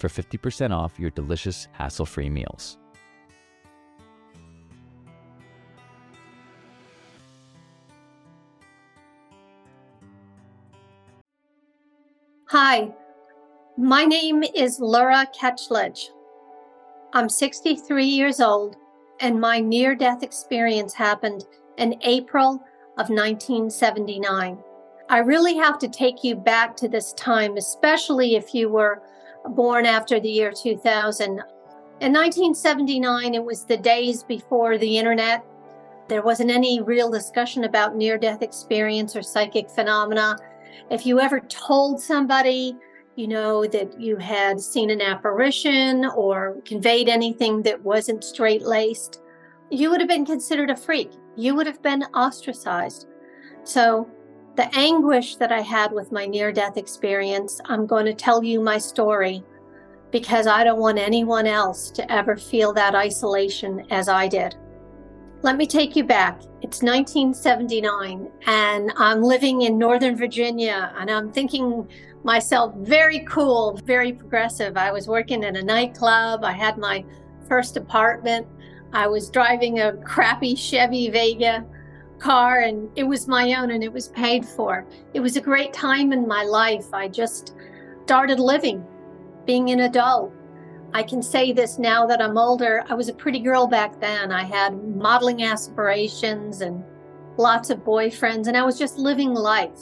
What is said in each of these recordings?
for 50% off your delicious hassle-free meals. Hi, my name is Lura Ketchledge. I'm 63 years old, and my near death experience happened in April of 1979. I really have to take you back to this time, especially if you were born after the year 2000. In 1979, it was the days before the internet. There wasn't any real discussion about near death experience or psychic phenomena. If you ever told somebody, you know, that you had seen an apparition or conveyed anything that wasn't straight laced, you would have been considered a freak. You would have been ostracized. So, the anguish that I had with my near death experience, I'm going to tell you my story because I don't want anyone else to ever feel that isolation as I did. Let me take you back. It's 1979, and I'm living in Northern Virginia, and I'm thinking myself very cool, very progressive. I was working in a nightclub, I had my first apartment, I was driving a crappy Chevy Vega car, and it was my own and it was paid for. It was a great time in my life. I just started living, being an adult. I can say this now that I'm older. I was a pretty girl back then. I had modeling aspirations and lots of boyfriends, and I was just living life.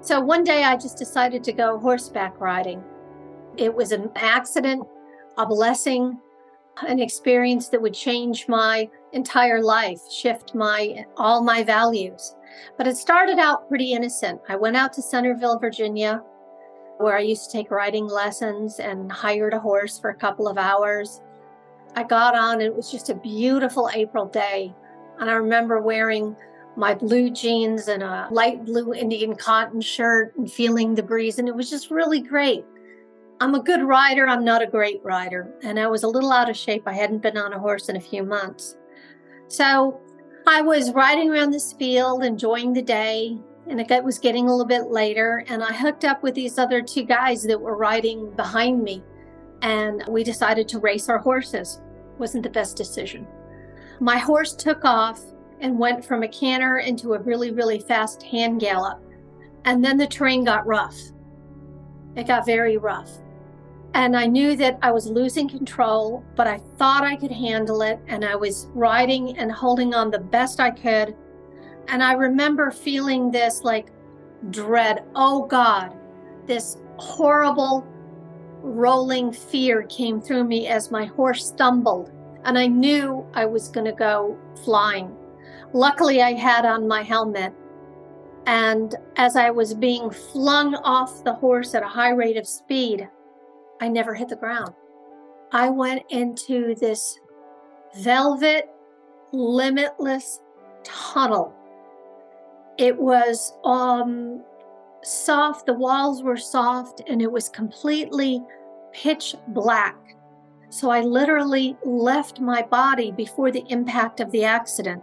So one day I just decided to go horseback riding. It was an accident, a blessing, an experience that would change my entire life, shift my all my values. But it started out pretty innocent. I went out to Centreville, Virginia, where I used to take riding lessons and hired a horse for a couple of hours. I got on, and it was just a beautiful April day. And I remember wearing my blue jeans and a light blue Indian cotton shirt and feeling the breeze. And it was just really great. I'm a good rider. I'm not a great rider. And I was a little out of shape. I hadn't been on a horse in a few months. So I was riding around this field, enjoying the day and it was getting a little bit later and i hooked up with these other two guys that were riding behind me and we decided to race our horses. Wasn't the best decision. My horse took off and went from a canter into a really really fast hand gallop and then the terrain got rough. It got very rough and i knew that i was losing control but i thought i could handle it and i was riding and holding on the best i could and I remember feeling this like dread. Oh God, this horrible rolling fear came through me as my horse stumbled. And I knew I was going to go flying. Luckily, I had on my helmet. And as I was being flung off the horse at a high rate of speed, I never hit the ground. I went into this velvet, limitless tunnel it was um, soft, the walls were soft, and it was completely pitch black. So I literally left my body before the impact of the accident.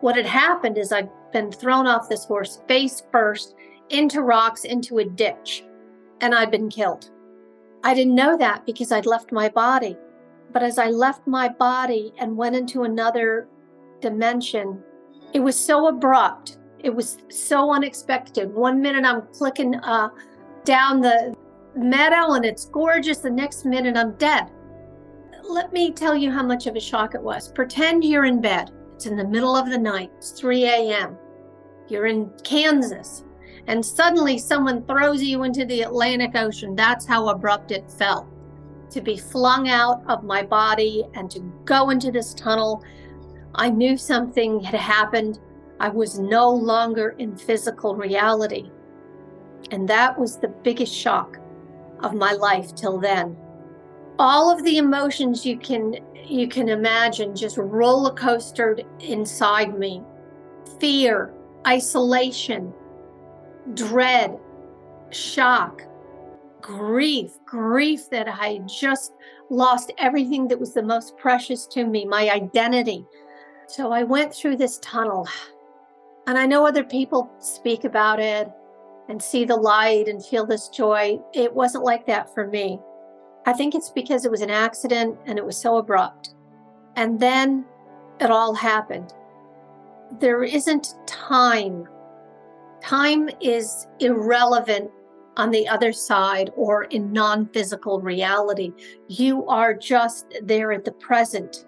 What had happened is I'd been thrown off this horse face first into rocks, into a ditch, and I'd been killed. I didn't know that because I'd left my body. But as I left my body and went into another dimension, it was so abrupt it was so unexpected. One minute I'm clicking uh, down the meadow and it's gorgeous. The next minute I'm dead. let me tell you how much of a shock it was. Pretend you're in bed. It's in the middle of the night. It's 3 a.m. You're in Kansas. And suddenly someone throws you into the Atlantic Ocean. That's how abrupt it felt. To be flung out of my body and to go into this tunnel. I knew something had happened. I was no longer in physical reality. And that was the biggest shock of my life till then all of the emotions you can you can imagine just roller coastered inside me fear isolation dread shock grief grief that i just lost everything that was the most precious to me my identity so i went through this tunnel and i know other people speak about it and see the light and feel this joy it wasn't like that for me I think it's because it was an accident and it was so abrupt. And then it all happened. There isn't time. Time is irrelevant on the other side or in non physical reality. You are just there at the present.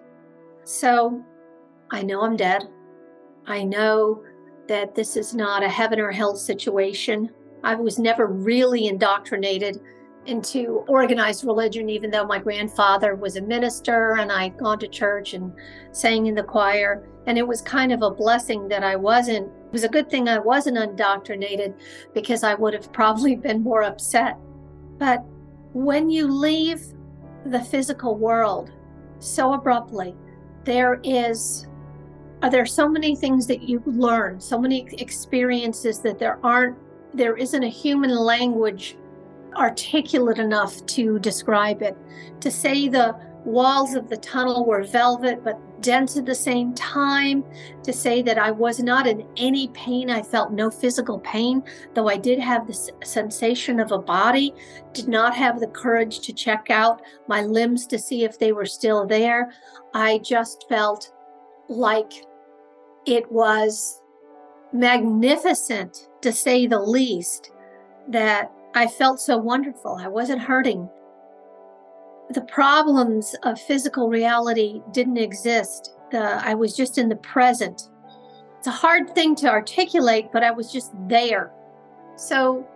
So I know I'm dead. I know that this is not a heaven or hell situation. I was never really indoctrinated into organized religion, even though my grandfather was a minister and I'd gone to church and sang in the choir. And it was kind of a blessing that I wasn't, it was a good thing I wasn't undoctrinated because I would have probably been more upset. But when you leave the physical world so abruptly, there is are there so many things that you learn, so many experiences that there aren't, there isn't a human language articulate enough to describe it. To say the walls of the tunnel were velvet but dense at the same time, to say that I was not in any pain, I felt no physical pain, though I did have the sensation of a body, did not have the courage to check out my limbs to see if they were still there. I just felt like it was magnificent, to say the least, that I felt so wonderful. I wasn't hurting. The problems of physical reality didn't exist. The, I was just in the present. It's a hard thing to articulate, but I was just there. So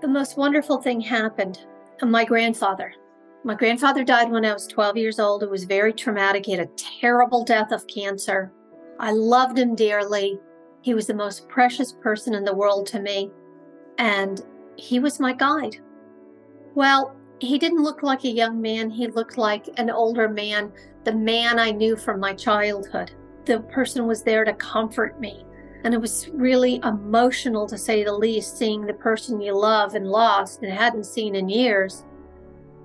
the most wonderful thing happened. Uh, my grandfather. My grandfather died when I was 12 years old. It was very traumatic. He had a terrible death of cancer. I loved him dearly. He was the most precious person in the world to me. And he was my guide. Well, he didn't look like a young man, he looked like an older man, the man I knew from my childhood. The person was there to comfort me. And it was really emotional, to say the least, seeing the person you love and lost and hadn't seen in years.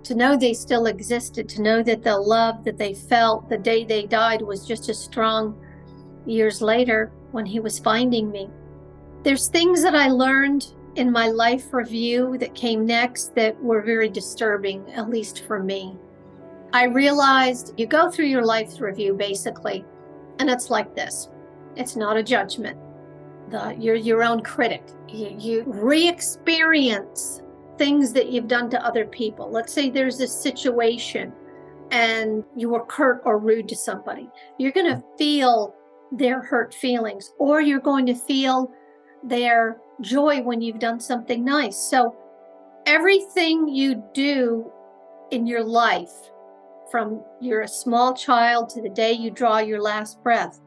To know they still existed, to know that the love that they felt the day they died was just as strong years later when he was finding me. There's things that I learned in my life review that came next that were very disturbing, at least for me. I realized you go through your life review basically, and it's like this it's not a judgment. The, you're your own critic. You, you re experience things that you've done to other people. Let's say there's a situation and you were curt or rude to somebody. You're going to feel their hurt feelings, or you're going to feel their joy when you've done something nice. So, everything you do in your life, from you're a small child to the day you draw your last breath,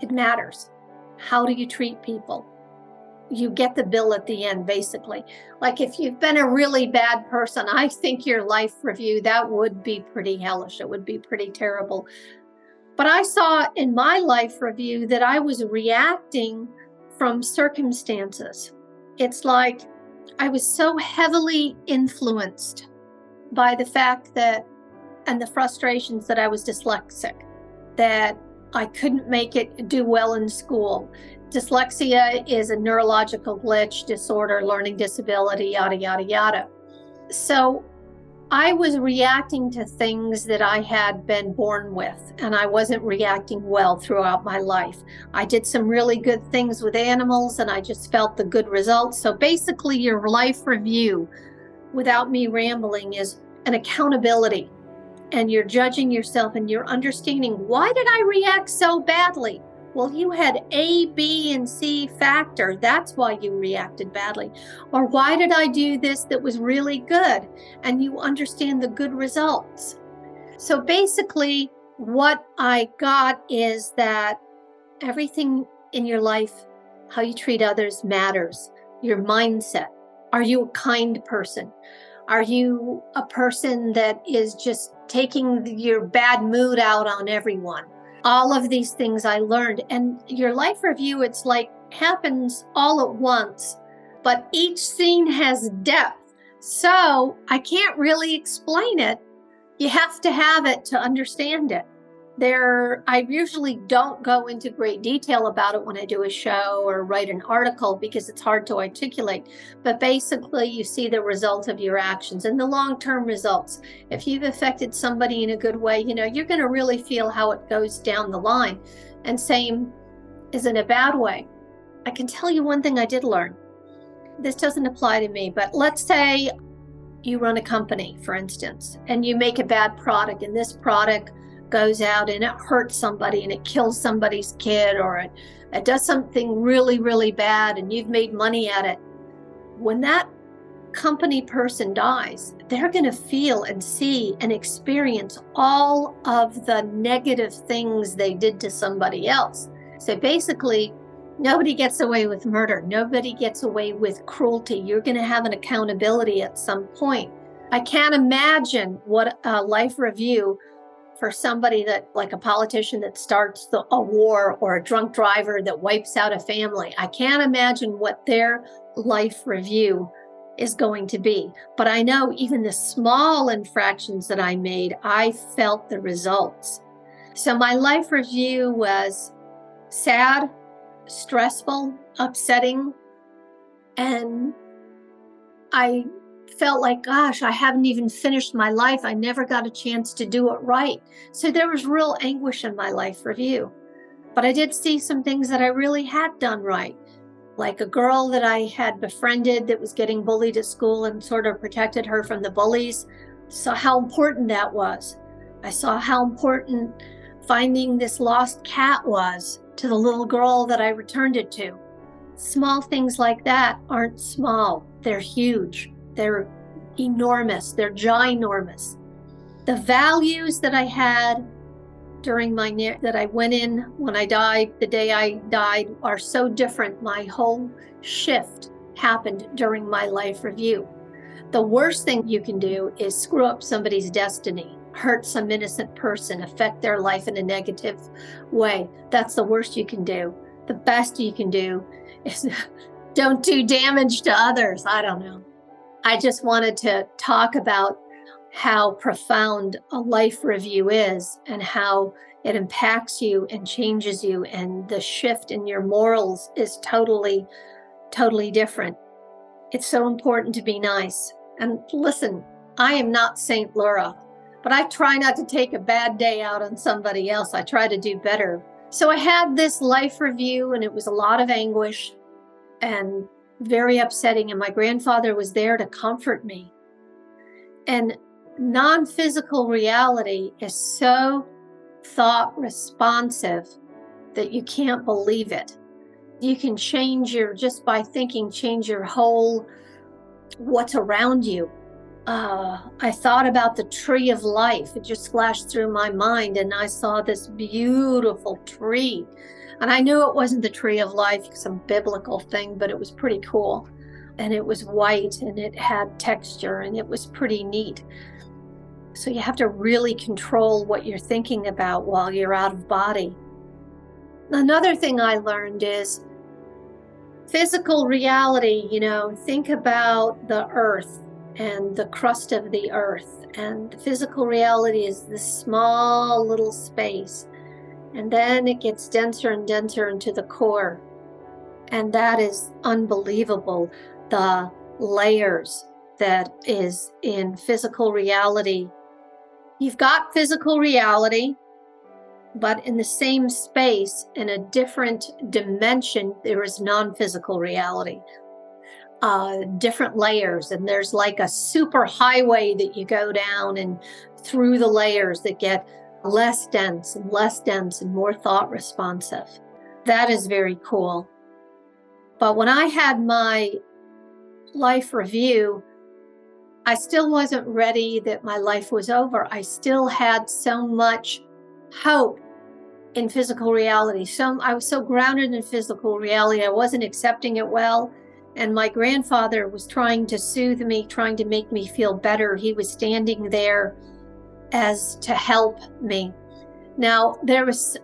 it matters. How do you treat people? You get the bill at the end, basically. Like if you've been a really bad person, I think your life review, that would be pretty hellish. It would be pretty terrible. But I saw in my life review that I was reacting from circumstances. It's like I was so heavily influenced by the fact that, and the frustrations that I was dyslexic, that I couldn't make it do well in school. Dyslexia is a neurological glitch, disorder, learning disability, yada, yada, yada. So I was reacting to things that I had been born with, and I wasn't reacting well throughout my life. I did some really good things with animals, and I just felt the good results. So basically, your life review, without me rambling, is an accountability. and you're judging yourself and you're understanding why did I react so badly? Well, you had A, B, and C factor. That's why you reacted badly. Or why did I do this that was really good? And you understand the good results. So basically, what I got is that everything in your life, how you treat others matters. Your mindset. Are you a kind person? Are you a person that is just taking your bad mood out on everyone? All of these things I learned. And your life review, it's like happens all at once, but each scene has depth. So I can't really explain it. You have to have it to understand it there i usually don't go into great detail about it when i do a show or write an article because it's hard to articulate. But basically you see the result of your actions and the long-term results. If you've affected somebody in a good way you know you're going to really feel how it goes down the line. And same is in a bad way. I can tell you one thing i did learn. This doesn't apply to me but let's say you run a company for instance and you make a bad product and this product goes out and it hurts somebody and it kills somebody's kid or it, it does something really, really bad and you've made money at it, when that company person dies, they're going to feel and see and experience all of the negative things they did to somebody else. So basically, nobody gets away with murder. Nobody gets away with cruelty. You're going to have an accountability at some point. I can't imagine what a life review for somebody that, like a politician that starts the, a war or a drunk driver that wipes out a family. I can't imagine what their life review is going to be. But I know even the small infractions that I made, I felt the results. So my life review was sad, stressful, upsetting, and I felt like, gosh, I haven't even finished my life. I never got a chance to do it right. So there was real anguish in my life review. But I did see some things that I really had done right. Like a girl that I had befriended that was getting bullied at school and sort of protected her from the bullies. Saw how important that was. I saw how important finding this lost cat was to the little girl that I returned it to. Small things like that aren't small, they're huge. They're enormous, they're ginormous. The values that I had during my that I went in when I died, the day I died, are so different. My whole shift happened during my life review. The worst thing you can do is screw up somebody's destiny, hurt some innocent person, affect their life in a negative way. That's the worst you can do. The best you can do is don't do damage to others. I don't know. I just wanted to talk about how profound a life review is and how it impacts you and changes you and the shift in your morals is totally totally different. It's so important to be nice. And listen i am not saint laura but i try not to take a bad day out on somebody else. I try to do better. So i had this life review and it was a lot of anguish and very upsetting. And my grandfather was there to comfort me. And non physical reality is so thought responsive that you can't believe it. You can change your, just by thinking, change your whole what's around you. Uh, I thought about the tree of life. It just flashed through my mind, and I saw this beautiful tree and I knew it wasn't the tree of life, some biblical thing, but it was pretty cool. And it was white and it had texture and it was pretty neat. So you have to really control what you're thinking about while you're out of body. Another thing I learned is physical reality, you know, think about the earth and the crust of the earth. And the physical reality is this small little space. And then it gets denser and denser into the core. And that is unbelievable. The layers that is in physical reality. You've got physical reality, but in the same space, in a different dimension, there is non physical reality. uh, different layers, and there's like a super highway that you go down and through the layers that get less dense and less dense and more thought responsive. That is very cool. But when I had my life review, I still wasn't ready that my life was over. I still had so much hope in physical reality. So I was so grounded in physical reality, I wasn't accepting it well. And my grandfather was trying to soothe me, trying to make me feel better. He was standing there as to help me. Now, there was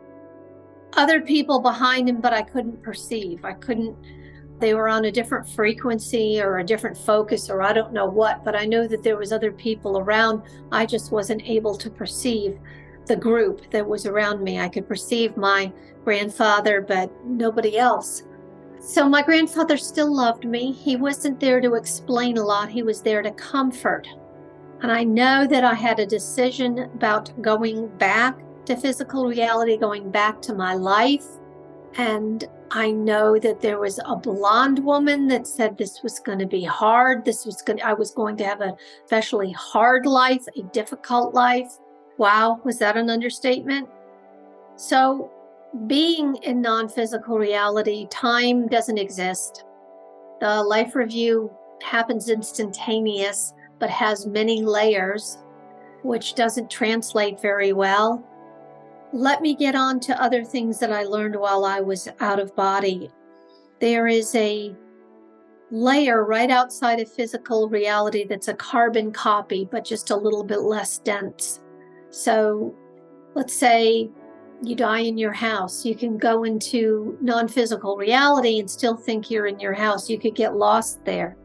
other people behind him, but I couldn't perceive. I couldn't, they were on a different frequency or a different focus or I don't know what, but I know that there was other people around. I just wasn't able to perceive the group that was around me. I could perceive my grandfather, but nobody else. So my grandfather still loved me. He wasn't there to explain a lot, he was there to comfort. And I know that I had a decision about going back to physical reality, going back to my life. And I know that there was a blonde woman that said this was going to be hard. This was going I was going to have a especially hard life, a difficult life. Wow, was that an understatement? So being in non physical reality, time doesn't exist. The life review happens instantaneous, but has many layers, which doesn't translate very well. Let me get on to other things that I learned while I was out of body. There is a layer right outside of physical reality that's a carbon copy, but just a little bit less dense. So let's say you die in your house. You can go into non physical reality and still think you're in your house. You could get lost there.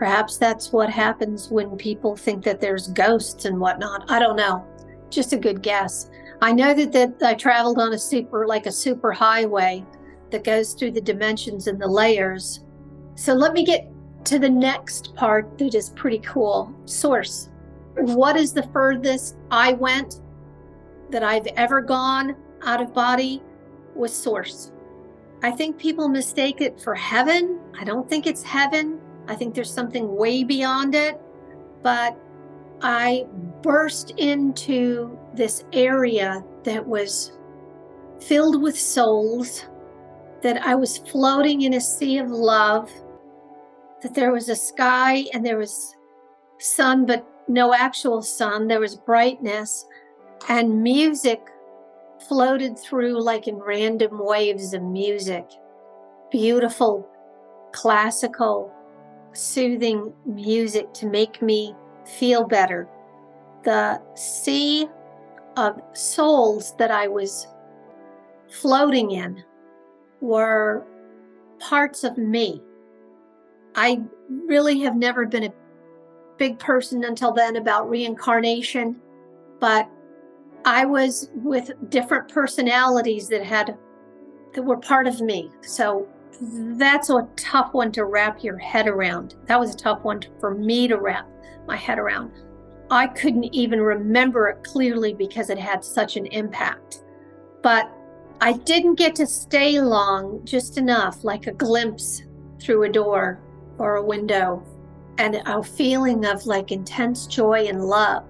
Perhaps that's what happens when people think that there's ghosts and whatnot. I don't know. Just a good guess. I know that, that I traveled on a super, like a super highway that goes through the dimensions and the layers. So let me get to the next part that is pretty cool source. What is the furthest I went that I've ever gone out of body was source. I think people mistake it for heaven. I don't think it's heaven. I think there's something way beyond it. But I burst into this area that was filled with souls, that I was floating in a sea of love, that there was a sky and there was sun, but no actual sun. There was brightness and music floated through like in random waves of music. Beautiful, classical, soothing music to make me feel better. The sea of souls that I was floating in were parts of me. I really have never been a big person until then about reincarnation, but I was with different personalities that had that were part of me. So that's a tough one to wrap your head around. That was a tough one for me to wrap my head around. I couldn't even remember it clearly because it had such an impact. But I didn't get to stay long, just enough, like a glimpse through a door or a window, and a feeling of like intense joy and love.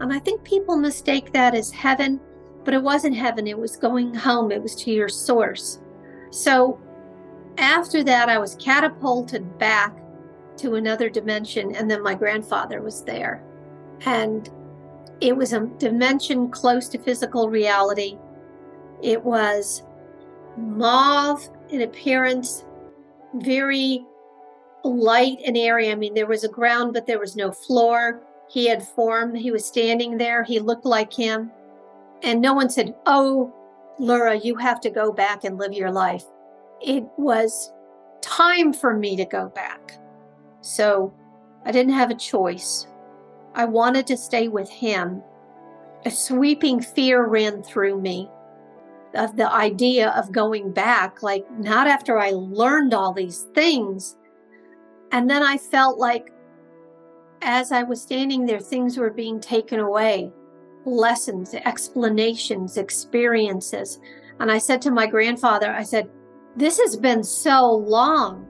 And I think people mistake that as heaven, but it wasn't heaven. It was going home, it was to your source. So after that, I was catapulted back to another dimension, and then my grandfather was there. And it was a dimension close to physical reality. It was mauve in appearance, very light and airy. I mean, there was a ground, but there was no floor. He had form. He was standing there. He looked like him. And no one said, Oh, Laura, you have to go back and live your life. It was time for me to go back. So I didn't have a choice. I wanted to stay with him. A sweeping fear ran through me of the idea of going back, like not after I learned all these things. And then I felt like as I was standing there, things were being taken away lessons, explanations, experiences. And I said to my grandfather, I said, This has been so long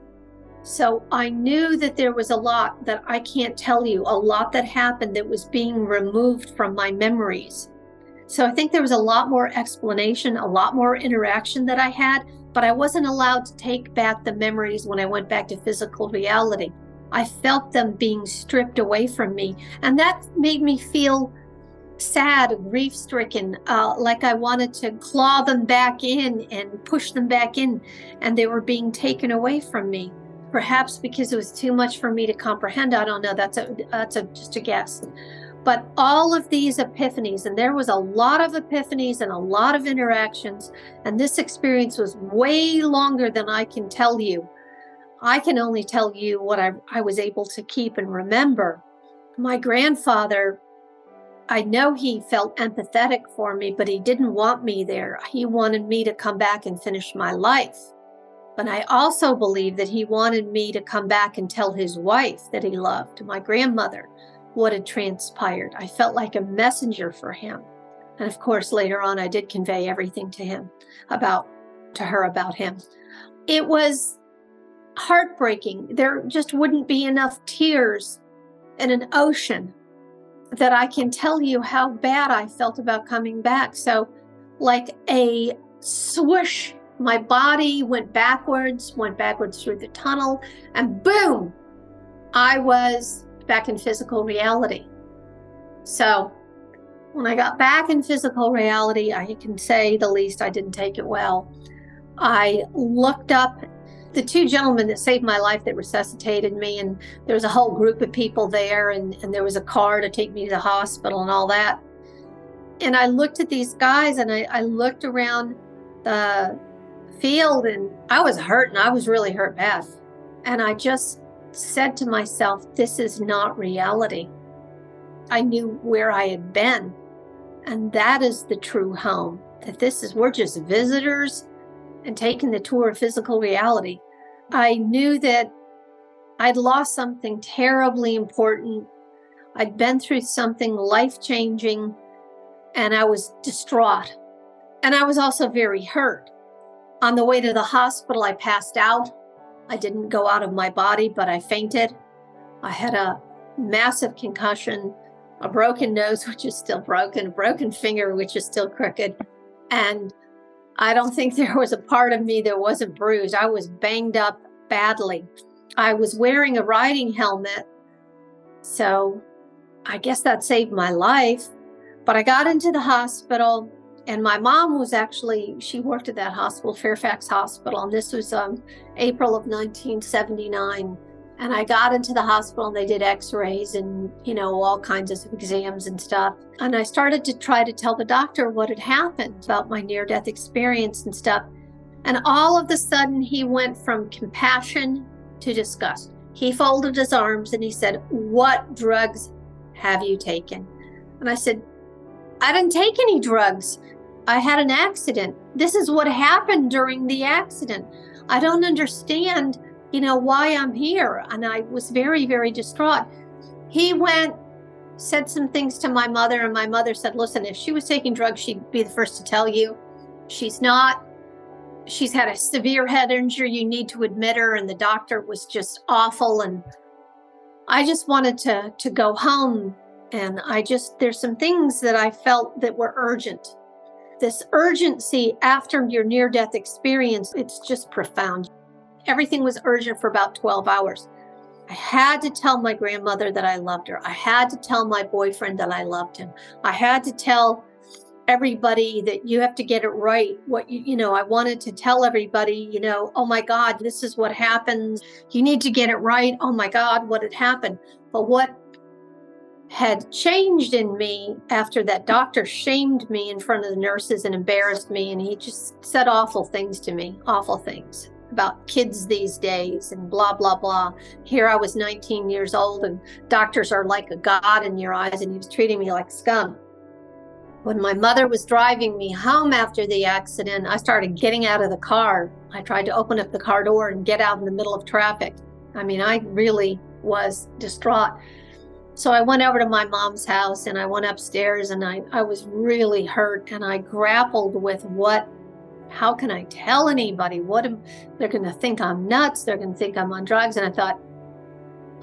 So I knew that there was a lot that I can't tell you, a lot that happened that was being removed from my memories. So I think there was a lot more explanation, a lot more interaction that I had, but I wasn't allowed to take back the memories when I went back to physical reality. I felt them being stripped away from me, and that made me feel sad, grief stricken, uh, like I wanted to claw them back in and push them back in, and they were being taken away from me. Perhaps because it was too much for me to comprehend. I don't know. That's a that's a just a guess. But all of these epiphanies, and there was a lot of epiphanies and a lot of interactions, and this experience was way longer than I can tell you. I can only tell you what I, I was able to keep and remember. My grandfather, I know he felt empathetic for me, but he didn't want me there. He wanted me to come back and finish my life. But I also believe that he wanted me to come back and tell his wife that he loved, my grandmother what had transpired. I felt like a messenger for him. And of course, later on, I did convey everything to him about, to her about him. It was heartbreaking. There just wouldn't be enough tears in an ocean that I can tell you how bad I felt about coming back. So, like a swoosh, my body went backwards, went backwards through the tunnel, and boom, I was back in physical reality. So when I got back in physical reality, I can say the least I didn't take it well. I looked up the two gentlemen that saved my life that resuscitated me, and there was a whole group of people there, and, and there was a car to take me to the hospital and all that. And I looked at these guys and I, I looked around the field and I was hurt and I was really hurt bad. And I just said to myself, this is not reality. I knew where I had been. And that is the true home. That this is, we're just visitors and taking the tour of physical reality. I knew that I'd lost something terribly important. I'd been through something life changing and I was distraught. And I was also very hurt. On the way to the hospital, I passed out. I didn't go out of my body, but I fainted. I had a massive concussion, a broken nose, which is still broken, a broken finger, which is still crooked. And I don't think there was a part of me that wasn't bruised. I was banged up badly. I was wearing a riding helmet. So I guess that saved my life. But I got into the hospital and my mom was actually she worked at that hospital fairfax hospital and this was um, april of 1979 and i got into the hospital and they did x-rays and you know all kinds of exams and stuff and i started to try to tell the doctor what had happened about my near-death experience and stuff and all of a sudden he went from compassion to disgust he folded his arms and he said what drugs have you taken and i said I didn't take any drugs. I had an accident. This is what happened during the accident. I don't understand, you know, why I'm here. And I was very, very distraught. He went, said some things to my mother, and my mother said, Listen, if she was taking drugs, she'd be the first to tell you. She's not. She's had a severe head injury. You need to admit her. And the doctor was just awful. And I just wanted to to go home. And I just there's some things that I felt that were urgent this urgency after your near death experience, it's just profound. Everything was urgent for about 12 hours. I had to tell my grandmother that I loved her. I had to tell my boyfriend that I loved him. I had to tell everybody that you have to get it right. What you, you know, I wanted to tell everybody, you know, oh my God, this is what happened. You need to get it right. Oh my God, what had happened. But what had changed in me after that doctor shamed me in front of the nurses and embarrassed me. And he just said awful things to me, awful things about kids these days and blah, blah, blah. Here I was 19 years old and doctors are like a god in your eyes, and he was treating me like scum. When my mother was driving me home after the accident, I started getting out of the car. I tried to open up the car door and get out in the middle of traffic. I mean, I really was distraught. So I went over to my mom's house and I went upstairs and I, I was really hurt and I grappled with what how can I tell anybody? What am they're going to think I'm nuts? They're going to think I'm on drugs. And I thought,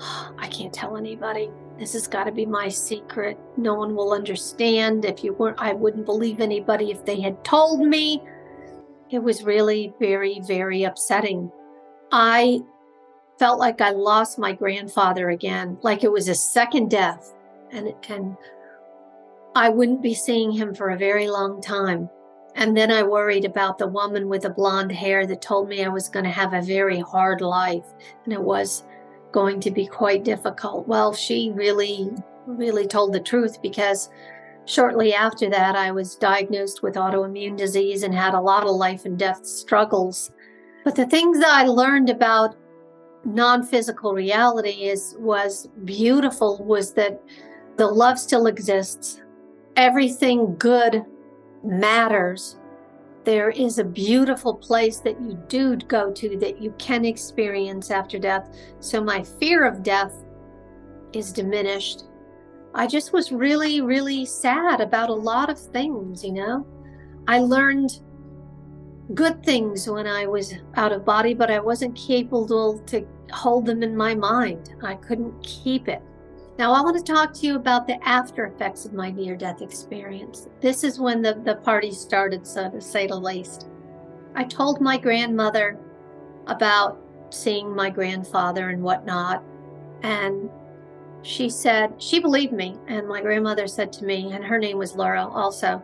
oh, I can't tell anybody. This has got to be my secret. No one will understand. If you weren't, I wouldn't believe anybody if they had told me. It was really very, very upsetting. I felt like I lost my grandfather again, like it was a second death. And, it and I wouldn't be seeing him for a very long time. And then I worried about the woman with the blonde hair that told me I was going to have a very hard life and it was going to be quite difficult. Well, she really, really told the truth because shortly after that, I was diagnosed with autoimmune disease and had a lot of life and death struggles. But the things that I learned about non-physical reality is was beautiful was that the love still exists. Everything good matters. There is a beautiful place that you do go to that you can experience after death. So my fear of death is diminished. I just was really, really sad about a lot of things, you know. I learned good things when I was out of body, but I wasn't capable to hold them in my mind. I couldn't keep it. Now, I want to talk to you about the after effects of my near death experience. This is when the, the party started, so to say the least. I told my grandmother about seeing my grandfather and whatnot. And she said, she believed me. And my grandmother said to me, and her name was Laura also,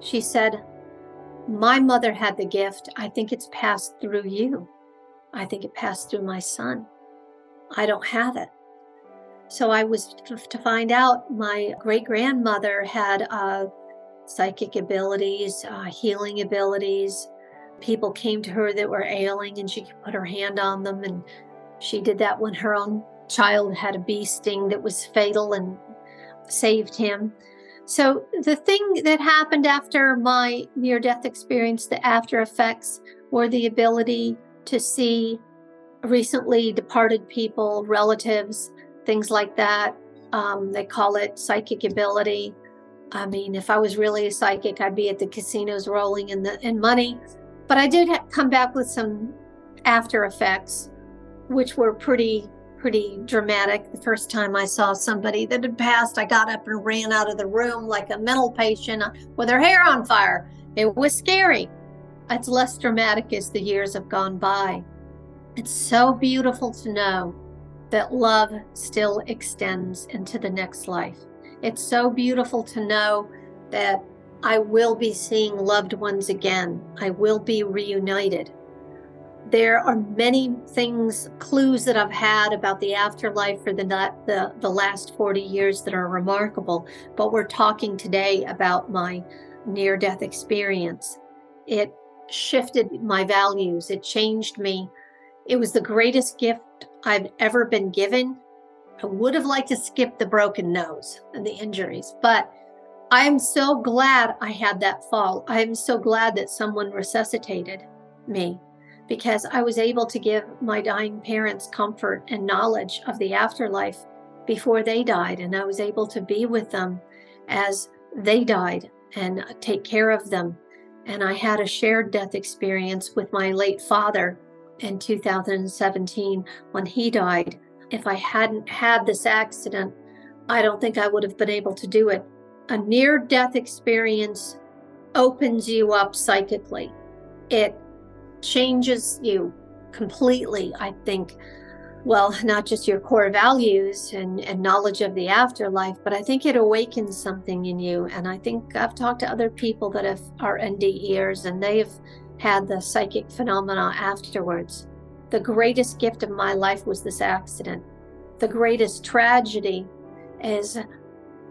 she said, My mother had the gift. I think it's passed through you. I think it passed through my son. I don't have it. So I was to find out my great grandmother had uh, psychic abilities, uh, healing abilities. People came to her that were ailing and she could put her hand on them. And she did that when her own child had a bee sting that was fatal and saved him. So the thing that happened after my near death experience, the after effects, were the ability to see recently departed people, relatives, things like that. Um, they call it psychic ability. I mean, if I was really a psychic, I'd be at the casinos rolling in the in money. But I did ha- come back with some after effects, which were pretty pretty dramatic. The first time I saw somebody that had passed, I got up and ran out of the room like a mental patient with her hair on fire. It was scary. It's less dramatic as the years have gone by. It's so beautiful to know that love still extends into the next life. It's so beautiful to know that I will be seeing loved ones again. I will be reunited. There are many things, clues that I've had about the afterlife for the, the, the last 40 years that are remarkable, but we're talking today about my near death experience. It shifted my values, it changed me. It was the greatest gift I've ever been given. I would have liked to skip the broken nose and the injuries, but I'm so glad I had that fall. I'm so glad that someone resuscitated me because I was able to give my dying parents comfort and knowledge of the afterlife before they died. And I was able to be with them as they died and take care of them. And I had a shared death experience with my late father in 2017 when he died. If I hadn't had this accident, I don't think I would have been able to do it. A near death experience opens you up psychically, it changes you completely, I think. Well, not just your core values and, and knowledge of the afterlife, but I think it awakens something in you. And I think I've talked to other people that have are NDEers and they've had the psychic phenomena afterwards. The greatest gift of my life was this accident. The greatest tragedy is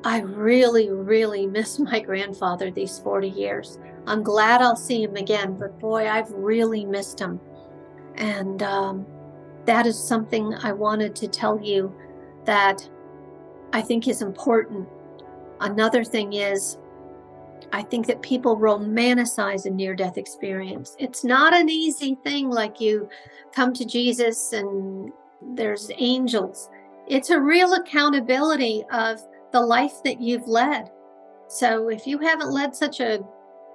I really, really miss my grandfather these 40 years. I'm glad I'll see him again, but boy, I've really missed him. And um, that is something I wanted to tell you that I think is important. Another thing is I think that people romanticize a near death experience. It's not an easy thing like you come to Jesus and there's angels. It's a real accountability of the life that you've led. So if you haven't led such a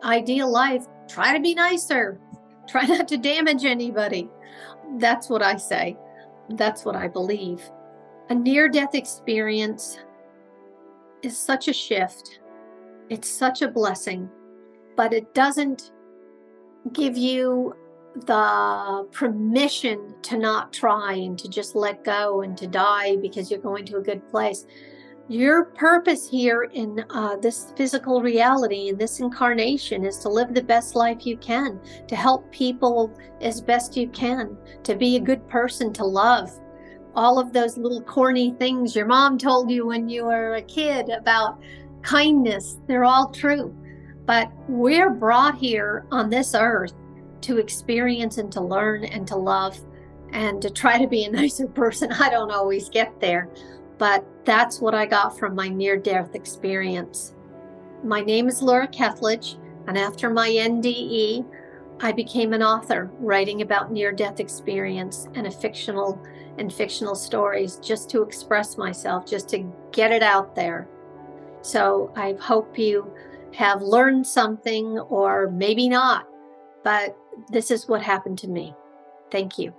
ideal life, try to be nicer, try not to damage anybody. That's what I say. That's what I believe. A near death experience is such a shift, it's such a blessing, but it doesn't give you the permission to not try and to just let go and to die because you're going to a good place. Your purpose here in uh, this physical reality, in this incarnation, is to live the best life you can, to help people as best you can, to be a good person, to love. All of those little corny things your mom told you when you were a kid about kindness, they're all true. But we're brought here on this earth to experience and to learn and to love and to try to be a nicer person. I don't always get there, but that's what I got from my near death experience. My name is Lura Ketchledge, and after my NDE, I became an author writing about near death experience and a fictional and fictional stories just to express myself, just to get it out there. So I hope you have learned something or maybe not, but this is what happened to me. Thank you.